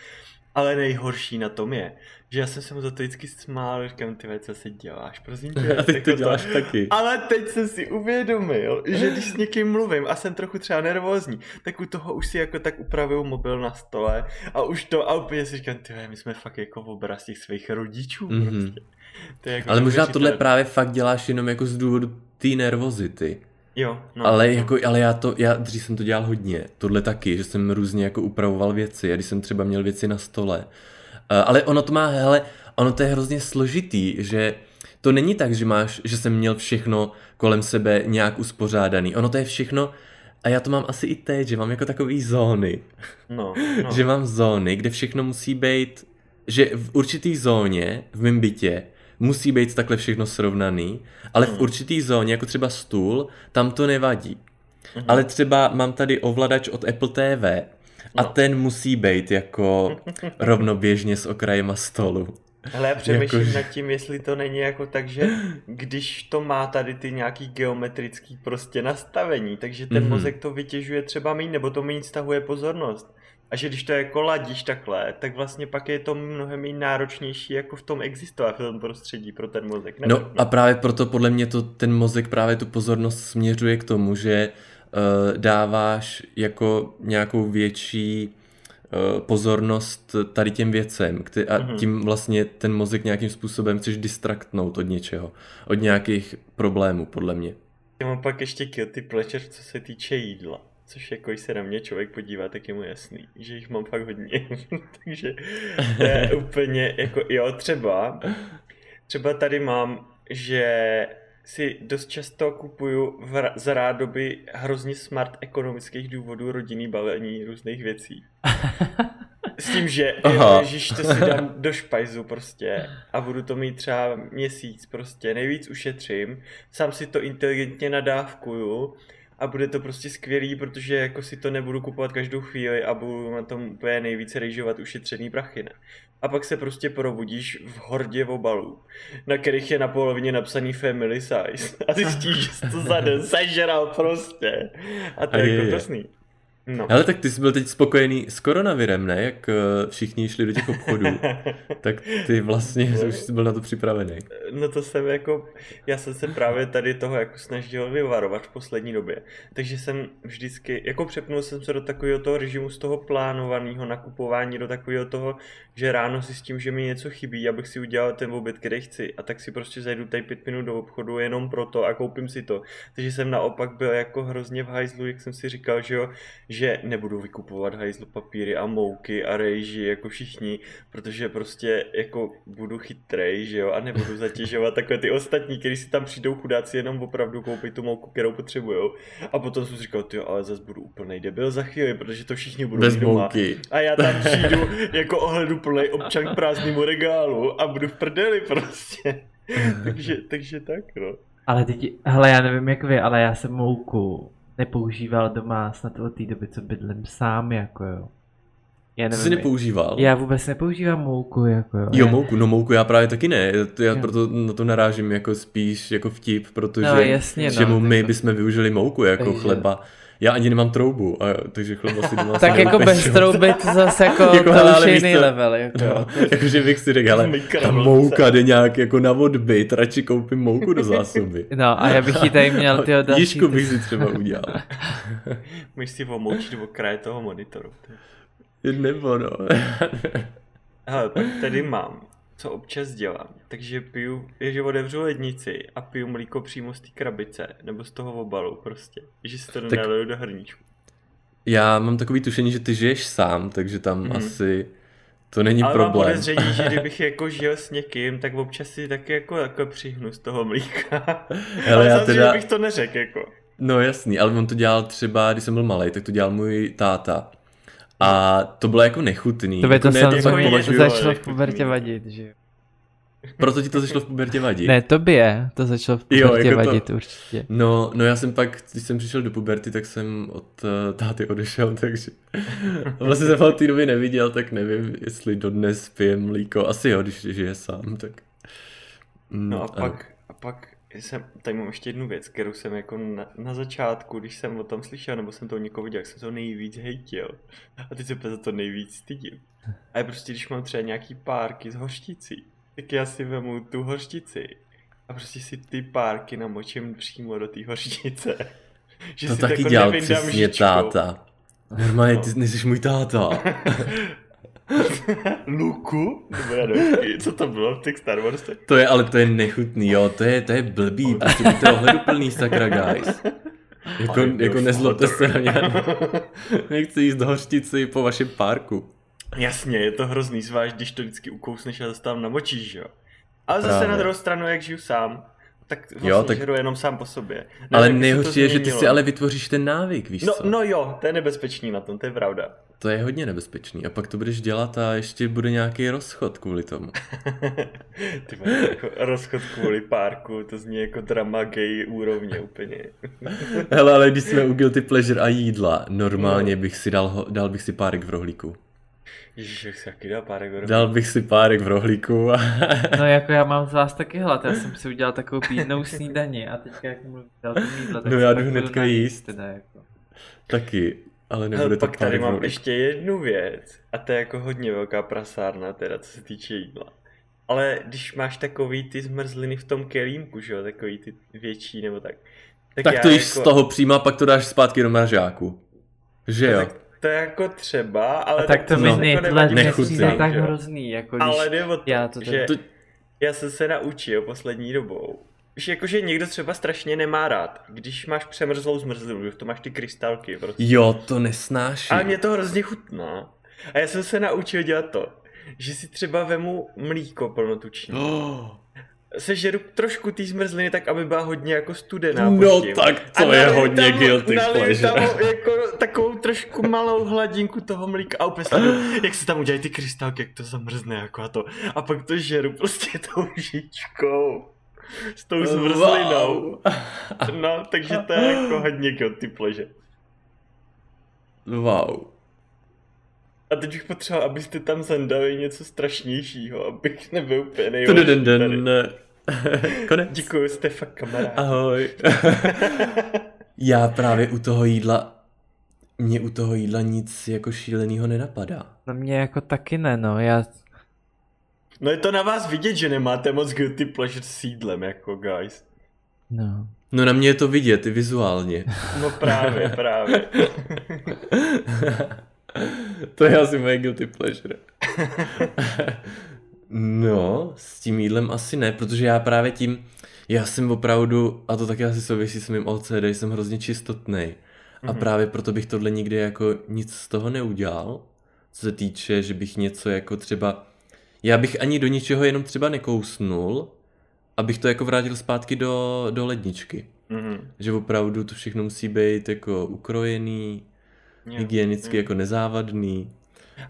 Ale nejhorší na tom je, že já jsem se mu za to vždycky smál, říkám, ty co si děláš, prosím tě. A teď to jako děláš taky. Ale teď jsem si uvědomil, že když s někým mluvím a jsem trochu třeba nervózní, tak u toho už si jako tak upravuju mobil na stole a už to a úplně si říkám, ty my jsme fakt jako v obraz těch svých rodičů Mhm. prostě. To je jako Ale možná tohle právě fakt děláš jenom jako z důvodu té nervozity. Jo, no. ale jako, ale já to, já dřív jsem to dělal hodně, tohle taky, že jsem různě jako upravoval věci, a když jsem třeba měl věci na stole. Uh, ale ono to má, hele, ono to je hrozně složitý, že to není tak, že máš, že jsem měl všechno kolem sebe nějak uspořádaný. Ono to je všechno, a já to mám asi i teď, že mám jako takový zóny. No, no. že mám zóny, kde všechno musí být, že v určitý zóně v mém bytě musí být takhle všechno srovnaný, ale v Hmm. určitý zóně, jako třeba stůl, tam to nevadí. Mhm. Ale třeba mám tady ovladač od Apple TV a No. ten musí být jako rovnoběžně s okrajema stolu. Ale já přemýšlím Jakože- nad tím, jestli to není jako tak, že když to má tady ty nějaký geometrický prostě nastavení, takže ten Mhm. mozek to vytěžuje třeba méně, nebo to méně stahuje pozornost. A že když to jako ladíš takhle, tak vlastně pak je to mnohem méně náročnější jako v tom existovat v tom prostředí pro ten mozek. Nevím, No a právě proto podle mě to ten mozek právě tu pozornost směřuje k tomu, že uh, dáváš jako nějakou větší uh, pozornost tady těm věcem a Mhm. tím vlastně ten mozek nějakým způsobem chceš distraktnout od něčeho, od nějakých problémů podle mě. Já mám pak ještě guilty pleasure, co se týče jídla. Což jako, když se na mě člověk podívá, tak je mu jasný, že jich mám fakt hodně. Takže to je úplně jako, jo, třeba, třeba tady mám, že si dost často kupuju v, za rádoby hrozně smart ekonomických důvodů rodinný balení různých věcí. S tím, že ježiš, to si dám do špajzu prostě a budu to mít třeba měsíc prostě, nejvíc ušetřím, sám si to inteligentně nadávkuju a bude to prostě skvělý, protože jako si to nebudu kupovat každou chvíli a budu na tom úplně nejvíce rejžovat ušetřený prachy, ne? A pak se prostě probudíš v hordě obalů, na kterých je na polovině napsaný family size a zjistíš, že jsi to za den sežral prostě. A to A je je, jako je. drsný. No. Ale tak ty jsi byl teď spokojený s koronavirem, ne? Jak eh, všichni šli do těch obchodů. tak ty vlastně už jsi byl na to připravený. No to jsem jako, já jsem se právě tady toho jako snažil vyvarovat v poslední době. Takže jsem vždycky, jako přepnul jsem se do takového toho režimu z toho plánovaného nakupování do takového toho, že ráno si s tím, že mi něco chybí, abych si udělal ten oběd, který chci a tak si prostě zajdu tady pět minut do obchodu jenom proto a koupím si to. Takže jsem naopak byl jako hrozně v hajzlu, jak jsem si říkal, že jo, že nebudu vykupovat hajzlu papíry a mouky a rejži jako všichni, protože prostě jako budu chytrej, že jo, a nebudu zatěžovat takové ty ostatní, kteří si tam přijdou chudáci jenom opravdu koupit tu mouku, kterou potřebujou. A potom jsem si říkal, ty ale zase budu úplnej debil za chvíli, protože to všichni budou Bez mít doma. mouky. A já tam přijdu jako ohledu plný občan k prázdnému regálu a budu v prdeli prostě. takže, takže tak, no. Ale teď, hele, já nevím jak vy, ale já jsem mouku nepoužíval doma snad od té doby, co bydlím sám, jako jo. Já To nevím, jsi nepoužíval? já vůbec nepoužívám mouku, jako jo. Jo, mouku, no mouku já právě taky ne, já Jo. proto na to narážím jako spíš jako vtip, protože No, jasně, no, čemu my jako- bychom využili mouku jako Takže- chleba. Já ani nemám troubu, a, takže chleba si doma Tak jako bez nepeču. trouby to zase jako, Jako, to hele, už ale je jiný co? level, jako. No, jakože bych si řekl, hele, ta mouka jde nějak jako na odbyt, radši koupím mouku do zásoby. No a já bych ji tady měl tyho další... Jížku bych si třeba udělal. Můžeš si omoučit o kraje toho monitoru. Nebo no. Hele, tady mám, co občas dělám. Takže piju, je, že otevřu lednici a piju mlíko přímo z té krabice, nebo z toho obalu prostě. Že si to Tak- do hrníčku. Já mám takový tušení, že ty žiješ sám, takže tam Mhm. asi to není Ale problém. podezření, že kdybych jako žil s někým, tak občas si taky jako, jako přihnu z toho mlíka. Hele, Ale já zase, teda- bych to neřekl jako. No jasný, ale on to dělal třeba, když jsem byl malý, tak to dělal můj táta. A to bylo jako nechutný. To by jako to ne, samozřejmě že- začalo v jako pubertě vadit, že jo. Proto ti to začalo v pubertě vadit? Ne, tobě to začalo v Jo, pubertě jako to- vadit určitě. No, no já jsem pak, když jsem přišel do puberty, tak jsem od uh, táty odešel, takže vlastně jsem ho od té doby neviděl, tak nevím, jestli dodnes pije mlíko. Asi jo, když žije sám, tak... Mm, No a ano. pak, a pak jsem, tady mám ještě jednu věc, kterou jsem jako na, na začátku, když jsem o tom slyšel, nebo jsem to u někoho viděl, jak jsem to nejvíc hejtil. A teď se za to nejvíc stydím. A je prostě, když mám třeba nějaký párky s hořticí, tak já si vemu tu hořtici a prostě si ty párky namočím přímo do té hořtice. Že To si taky jako dělal přesně žičkou. táta. Normálně, ty nejsi můj táta. Luku? Nebo já nevím, co to bylo v těch Star Warsech? To je, ale to je nechutný, jo, to je, to je blbý, prostě buďte ohleduplný, sakra guys. Jako, jako nezlobte se na mě. Nechci jíst hořtici po vašem párku. Jasně, je to hrozný, zvlášť když to vždycky ukousneš a zase tam namočíš, jo. Ale zase Právě. na druhou stranu, jak žiju sám, tak vlastně Jo, tak- žeru jenom sám po sobě. Ne, Ale nejhorší je, že ty si ale vytvoříš ten návyk, víš No, co? no jo, to je nebezpečný na tom, to je pravda. To je hodně nebezpečný. A pak to budeš dělat a ještě bude nějaký rozchod kvůli tomu. Ty vole, jako rozchod kvůli párku, to zní jako drama gay úrovně úplně. Hele, ale když jsme u Guilty Pleasure a jídla, normálně No. bych si dal, dal bych si párek v rohlíku. Ježíš, jak se taky dá párek úrovně. Dal bych si párek v rohlíku a... No jako já mám z vás taky hlad, já jsem si udělal takovou pídnou snídaní a teďka jak mluvíte o tom jídle, tak No já jdu hnedka jíst. Teda jako. Taky, ale nebude Hele, to pak tady mám ještě jednu věc a to je jako hodně velká prasárna teda, co se týče jídla. Ale když máš takový ty zmrzliny v tom kelímku, že jo, takový ty větší nebo tak. Tak já to jíš z toho přímo a pak to dáš zpátky do mražáku. Že jo? Tak to je jako třeba, ale A tak to mi no, jako přijde tak hrozný, jako když... Ale jde o to, já to že To- já jsem se naučil poslední dobou, že jakože někdo třeba strašně nemá rád, když máš přemrzlou zmrzlinu, tom máš ty krystalky prostě. Jo, to nesnáším. Ale mě to hrozně chutná. A já jsem se naučil dělat to, že si třeba vemu mlíko plnotuční. Oh, Sežeru trošku té zmrzliny tak, aby byla hodně jako studená. no pod tím. tak A to je naliju hodně tam- guilty pleasure. tam jako takovou trošku malou hladinku toho mlíka a úplně sleduju, jak se tam udělají ty krystalky, jak to zamrzne jako a to. A pak to žeru prostě tou žičkou. S tou zmrzlinou. Wow. No, takže to je jako hodně guilty pleasure. wow. A teď bych potřeboval, abyste tam zandali něco strašnějšího, abych nebyl úplně. Tududundun. Konec. Děkuji, jste fakt kamarád. Ahoj. Já právě u toho jídla, mě u toho jídla nic jako šílenýho nenapadá. No mě jako taky ne, no, já... No je to na vás vidět, že nemáte moc guilty pleasure s jídlem, jako guys. No. No na mě je to vidět, i vizuálně. No právě, právě. to je asi moje guilty pleasure. no, s tím jídlem asi ne, protože já právě tím, já jsem opravdu, a to taky asi souvisí s mým OCD, jsem hrozně čistotnej. A Mhm. právě proto bych tohle nikdy jako nic z toho neudělal, co se týče, že bych něco jako třeba, já bych ani do ničeho jenom třeba nekousnul, abych to jako vrátil zpátky do, do ledničky. Mhm. Že opravdu to všechno musí být jako ukrojený, Jo, hygienicky jo. jako nezávadný.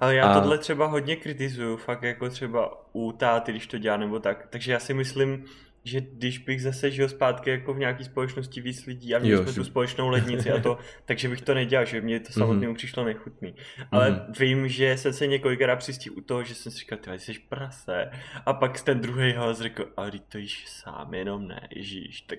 Ale já A- tohle třeba hodně kritizuju, fakt jako třeba u táty, když to dělá nebo tak. Takže já si myslím, že když bych zase žil zpátky jako v nějaký společnosti víc lidí a měli Jo, jsme že- tu společnou lednici a to, takže bych to nedělal, že mě to samotnému přišlo nechutný. Ale Mhm. vím, že jsem se několikrát přistihl u toho, že jsem si říkal, ty jsi prase. A pak ten druhý hlas řekl, ale to jíš sám, jenom ne, ježíš, tak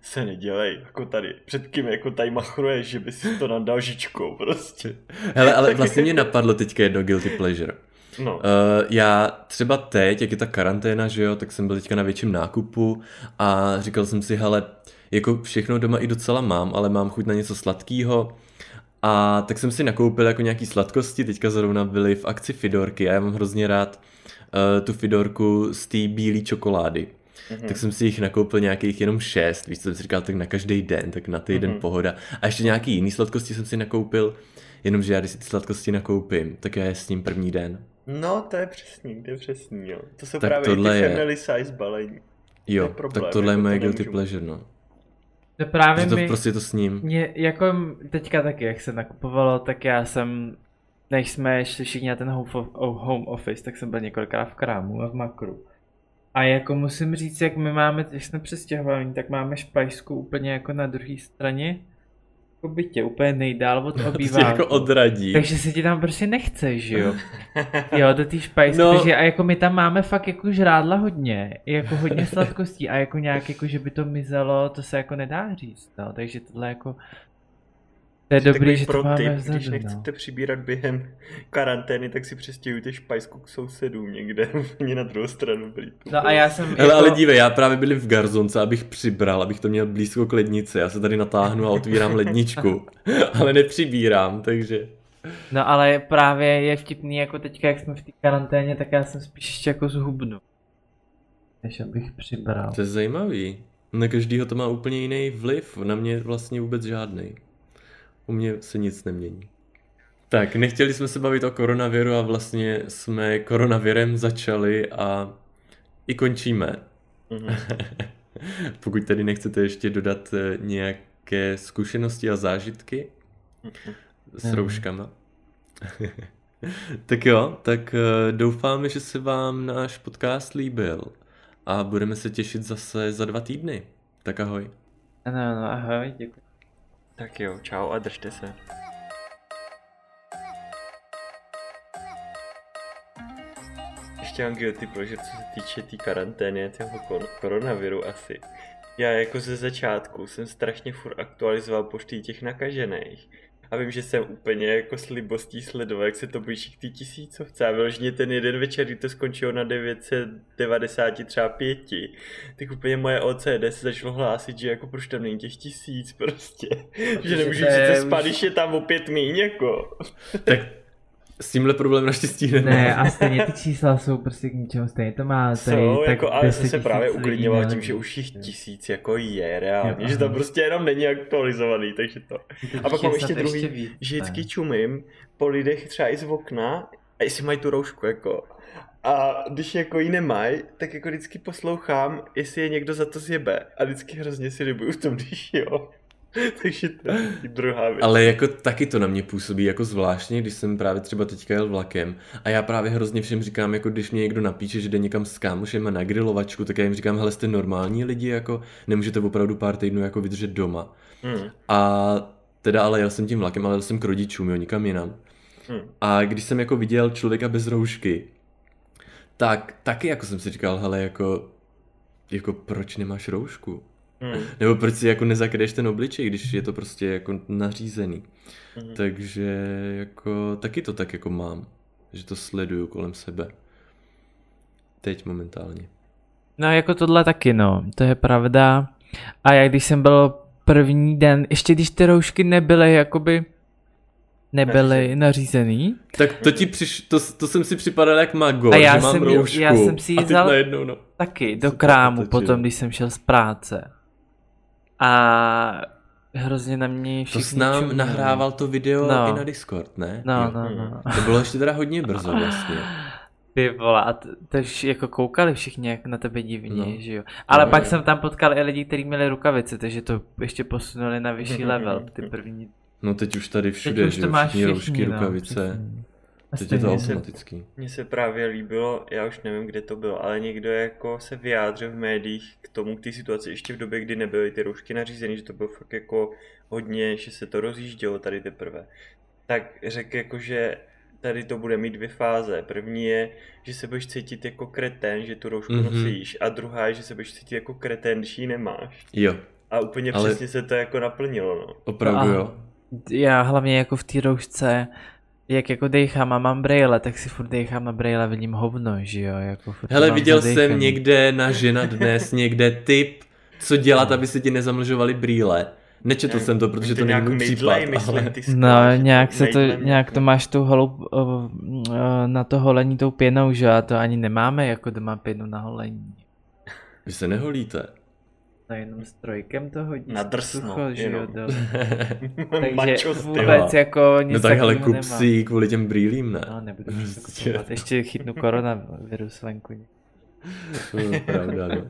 se nedělej, jako tady, před kým jako tady machruješ, že by si to nadal žičkou prostě. Hele, ale vlastně mě napadlo teďka jedno guilty pleasure. No. Uh, já třeba teď, jak je ta karanténa, že jo, tak jsem byl teďka na větším nákupu a říkal jsem si, hele, jako všechno doma i docela mám, ale mám chuť na něco sladkého. A tak jsem si nakoupil jako nějaký sladkosti, teďka zrovna byly v akci Fidorky a já mám hrozně rád uh, tu Fidorku z té bílé čokolády. Mhm. Tak jsem si jich nakoupil nějakých jenom šest, víš co jsem si říkal, tak na každý den, tak na týden Mhm. pohoda. A ještě nějaký jiný sladkosti jsem si nakoupil, jenomže já když si ty sladkosti nakoupím, tak já je s ním první den. No, to je přesný, to je přesný, jo. To jsou Tak právě tohle ty je- family size balení. Jo, je problém, tak tohle je jako moje to guilty nemůžu. pleasure, no. To právě to mi... prostě to s ním. Mě, jako teďka taky, jak se nakupovalo, tak já jsem, než jsme šli všichni na ten home, of- oh, home office, tak jsem byl několikrát v krámu a v makru. A jako musím říct, jak my máme, když jsme přestěhovaní, tak máme špajsku úplně jako na druhé straně, jako bytě, úplně nejdál od tě obýváku. jako odradí. Takže se ti tam prostě nechce, že jo? Jo, do té špajsky, No. takže a jako my tam máme fakt jako žrádla hodně, jako hodně sladkostí a jako nějak jako, že by to mizelo, to se jako nedá říct, no, takže tohle jako, to je dobrý, že to pro máme tip, vzadu, když no. nechcete přibírat během karantény, tak si přestěhujte špajsku k sousedům někde, úplně na druhou stranu byli. No a já jsem Hele, jako, ale dívej, já právě byli v Garzonce, abych přibral, abych to měl blízko k lednici. Já se tady natáhnu a otvírám ledničku, ale nepřibírám, takže... no ale právě je vtipný, jako teďka, jak jsme v té karanténě, tak já jsem spíš ještě jako zhubnu. Než abych přibral. To je zajímavý. Na každýho to má úplně jiný vliv, na mě vlastně vůbec žádný. U mě se nic nemění. Tak, nechtěli jsme se bavit o koronaviru a vlastně jsme koronavirem začali a i končíme. Mhm. Pokud tady nechcete ještě dodat eh, nějaké zkušenosti a zážitky Mhm. s rouškama. tak jo, tak eh, doufáme, že se vám náš podcast líbil a budeme se těšit zase za dva týdny. Tak ahoj. Ano, no, ahoj, děkuji. Tak jo, čau a držte se. Ještě mám guilty pleasure, co se týče té tý karantény a toho kor- koronaviru asi. Já jako ze začátku jsem strašně furt aktualizoval počty těch nakažených. A vím, že jsem úplně jako s libostí sledoval, jak se to blíží k té tisícovce. A vyloženě ten jeden večer, kdy to skončilo na 990 třeba pěti, tak úplně moje OCD se začalo hlásit, že jako proč tam není těch tisíc prostě. že nemůžu to je přece už- spát, když je tam opět míň jako. Tak s tímhle problém naštěstí nemáme. Ne, a stejně ty čísla jsou prostě k ničemu, stejně to má tady Jsou, tak jako, ale já jsem 10 se právě uklidňoval tím, že už jich tisíc jako je reálně, Jo, že to prostě jenom není aktualizovaný, takže to. A pak mám ještě druhý, víc, že vždycky čumím po lidech třeba i z okna, a jestli mají tu roušku, jako. A když jako ji nemají, tak jako vždycky poslouchám, jestli je někdo za to zjebe. A vždycky hrozně si rybuju v tom, když jo. Takže to je druhá věc. Ale jako taky to na mě působí jako zvláštně, když jsem právě třeba teďka jel vlakem a já právě hrozně všem říkám, jako když mě někdo napíše, že jde někam s kámošem na grilovačku, tak já jim říkám, hele, jste normální lidi, jako nemůžete opravdu pár týdnů jako vydržet doma. Hmm. A teda ale jel jsem tím vlakem, ale jel jsem k rodičům, jo, nikam jinam. Hmm. A když jsem jako viděl člověka bez roušky, tak taky jako jsem si říkal, hele, jako, jako proč nemáš roušku? Hmm. Nebo proč si jako nezakryješ ten obličej, když je to prostě jako nařízený. Hmm. Takže jako taky to tak jako mám, že to sleduju kolem sebe. Teď momentálně. No jako tohle taky no, to je pravda. A já když jsem byl první den, ještě když ty roušky nebyly jakoby nebyly Nařízený. nařízený, Tak to ti přiš, to, to jsem si připadal jak magor, A já že mám jsem- roušku. já jsem si ji vzal- najednou, no. taky do to krámu potom, když jsem šel z práce. A hrozně na mě To všichni s nám čumili. nahrával to video No. i na Discord, ne? No, no, no. To bylo ještě teda hodně brzo vlastně. Ty vole, a t- to vš- jako koukali všichni jak na tebe divně, No. že jo. Ale No, pak jo. jsem tam potkal i lidi, kteří měli rukavice, takže to ještě posunuli na vyšší Mhm, level, mhm. ty první. No teď už tady Teď všude, už že to jo, máš všichni roušky, všichni, no, rukavice. přesně. Teď je to automatický. Mně se právě líbilo, já už nevím, kde to bylo, ale někdo jako se vyjádřil v médiích k tomu, k té situaci ještě v době, kdy nebyly ty roušky nařízeny, že to bylo fakt jako hodně, že se to rozjíždělo tady teprve. Tak řekl jako, že tady to bude mít dvě fáze. První je, že se budeš cítit jako kretén, že tu roušku Mhm. nosíš. A druhá je, že se budeš cítit jako kretén, když ji nemáš. Jo, A úplně Ale- přesně se to jako naplnilo, no. opravdu No a- jo. Já hlavně jako v té roušce, jak jako dejchám a mám brejle, tak si furt dejchám na brejle, vidím hovno, že jo, jako furt Hele, viděl jsem někde na žena dnes někde tip, co dělat, aby se ti nezamlžovaly brýle. Nečetl jsem to, protože to není můj případ, myslím, ale... ty No, skláš, nějak se to, nějak to máš tou holou, uh, uh, na to holení tou pěnou, že jo, a to ani nemáme jako doma pěnu na holení. Vy se neholíte. No jenom strojkem to hodíš. Na drsno, sucho, že jo. Mačo, Takže vůbec vole. jako nic No tak ale kup nemám. si kvůli těm brýlím, ne? No, nebudu Prostě. si kupovat. Ještě chytnu koronavirus venku. To je pravda, no.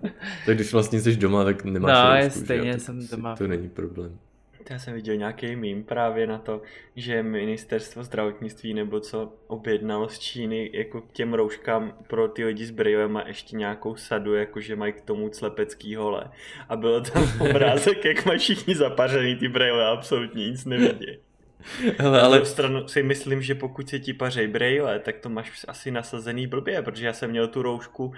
Tak když vlastně jsi doma, tak nemáš No, roušku, že stejně jsem si- doma. To není problém. Já jsem viděl nějaký mím právě na to, že ministerstvo zdravotnictví nebo co objednalo z Číny jako k těm rouškám pro ty lidi s brýlema ještě nějakou sadu, jakože mají k tomu slepecký hole. A bylo tam obrázek, jak mají všichni zapařený ty brýle absolutně nic nevidí. Hele, Ale ale na stranu si myslím, že pokud se ti pařej brejle, tak to máš asi nasazený blbě, protože já jsem měl tu roušku,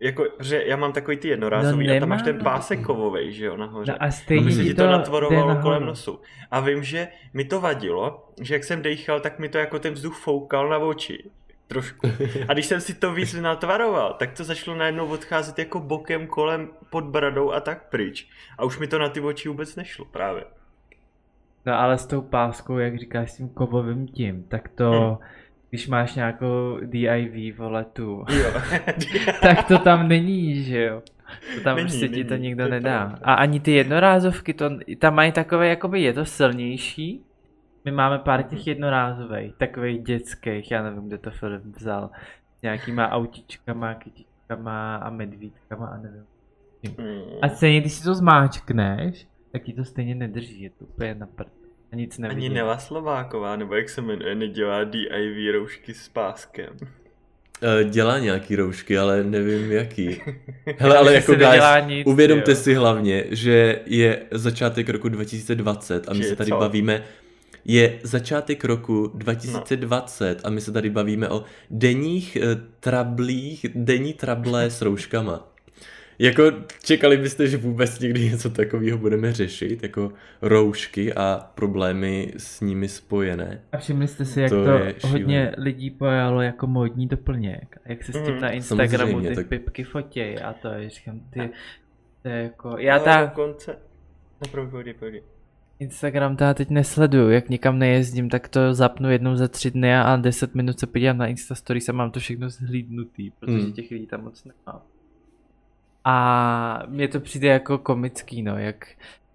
jako, že já mám takový ty jednorázový No a tam máš ten pásek kovovej, že jo, nahoře. No a Aby stejně se ti to jde natvorovalo kolem nosu. A vím, že mi to vadilo, že jak jsem dejchal, tak mi to jako ten vzduch foukal na oči. Trošku. A když jsem si to víc natvaroval, tak to začalo najednou odcházet jako bokem kolem pod bradou a tak pryč. A už mi to na ty oči vůbec nešlo právě. No ale s tou páskou, jak říkáš, s tím kovovým tím, tak to, Hm. Když máš nějakou DIV, vole, tu, Jo. tak to tam není, že jo. To tam Není, prostě ti to není, nikdo to nedá. pravda. A ani ty jednorázovky, to, tam mají takové, jakoby je to silnější. My máme pár těch Mhm. jednorázových, takových dětských, já nevím, kde to Filip vzal. S nějakýma autičkama, kytičkama a medvídkama a nevím. Hmm. A stejně, když si to zmáčkneš, tak ti to stejně nedrží, je to úplně na prd. A nic nevidí. Ani Neva Slováková, nebo jak se jmenuje, nedělá DIV roušky s páskem. Eh, Dělá nějaký roušky, ale nevím jaký. Hele, ale jako guys, nic, uvědomte jo. si hlavně, že je začátek roku 2020 a my Že se tady co? bavíme, je začátek roku 2020 a my se tady bavíme o denních eh, trablích, denní trable s rouškama. Jako čekali byste, že vůbec někdy něco takového budeme řešit, jako roušky a problémy s nimi spojené. A všimli jste si, jak To to, hodně lidí pojalo jako módní doplněk. Jak se s tím Mhm. na Instagramu Samozřejmě, ty tak- pipky fotěj a to je, říkám, ty, to je jako, já Ale ta dokonce... No, pojď, pojď. Instagram ta teď nesleduju, jak nikam nejezdím, tak to zapnu jednou za tři dny a 10 minut se podívám na Insta Stories a mám to všechno zhlídnutý, protože Hmm. těch lidí tam moc nemám. A mně to přijde jako komický, no, jak...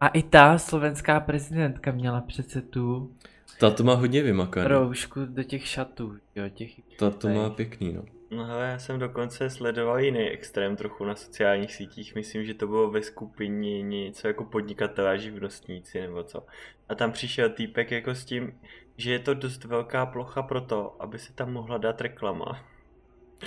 A i ta slovenská prezidentka měla přece tu Ta to má hodně vymakaný. roušku do těch šatů, jo, těch... Ta to má pěkný, no. No hele, já jsem dokonce sledoval jiný extrém trochu na sociálních sítích. Myslím, že to bylo ve skupině něco jako podnikatelé a živnostníci nebo co. A tam přišel týpek jako s tím, že je to dost velká plocha pro to, aby se tam mohla dát reklama.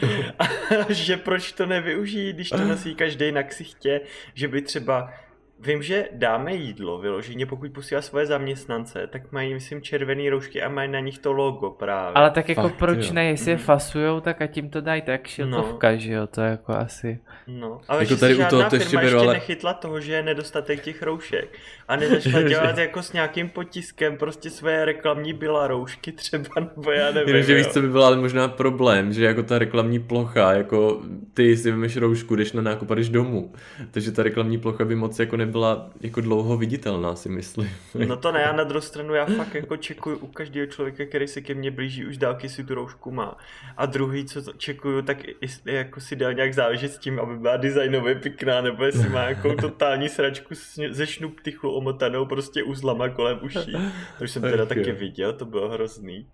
Že proč to nevyužijí, když to nosí každý na ksichtě, že by třeba Vím, že dáme jídlo vyloženě, pokud posílá svoje zaměstnance, tak mají, myslím, červené roušky a mají na nich to logo právě. Ale tak jako Fakt, proč jo. ne, jestli je Mm. fasujou, tak a tím to dají tak šiltovka, že jo, to je jako asi... No, ale Jako že tady si u žádná toho to ještě beru, ještě ale- nechytla toho, že je nedostatek těch roušek. A nezačala dělat jako s nějakým potiskem prostě své reklamní byla roušky třeba, nebo já nevím. Jenomže víš, jo. co by byl ale možná problém, že jako ta reklamní plocha, jako ty si vymeš roušku, jdeš na nákup a jdeš domů. Takže ta reklamní plocha by moc jako nebyla jako dlouho viditelná, si myslím. No to ne, já na druhou stranu já fakt jako čekuju u každého člověka, který se ke mně blíží, už dálky si tu roušku má. A druhý, co čekuju, tak jestli jako si dal nějak záležet s tím, aby byla designově pěkná, nebo jestli má nějakou totální sračku ze šnuptychlu omotanou prostě uzlama kolem uší. To už jsem teda Ach taky jo. viděl, to bylo hrozný.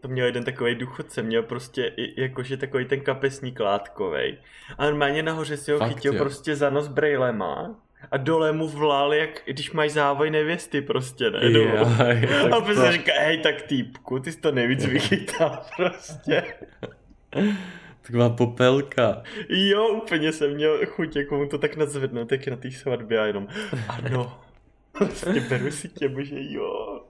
To měl jeden takový důchodce, měl prostě i, jakože takový ten kapesník látkovej. A normálně nahoře si ho Fakt, chytil jo. prostě za nos brejlema a dole mu vlál, jak když máš závoj nevěsty prostě, ne? Jaj, tak A pak to- se říká, hej, tak týpku, ty jsi to nejvíc vychytal prostě. Taková popelka. Jo, úplně jsem měl chuť, jako mu to tak nadzvednout, jak na té svatbě a jenom, ano, prostě beru si tě, bože, jo.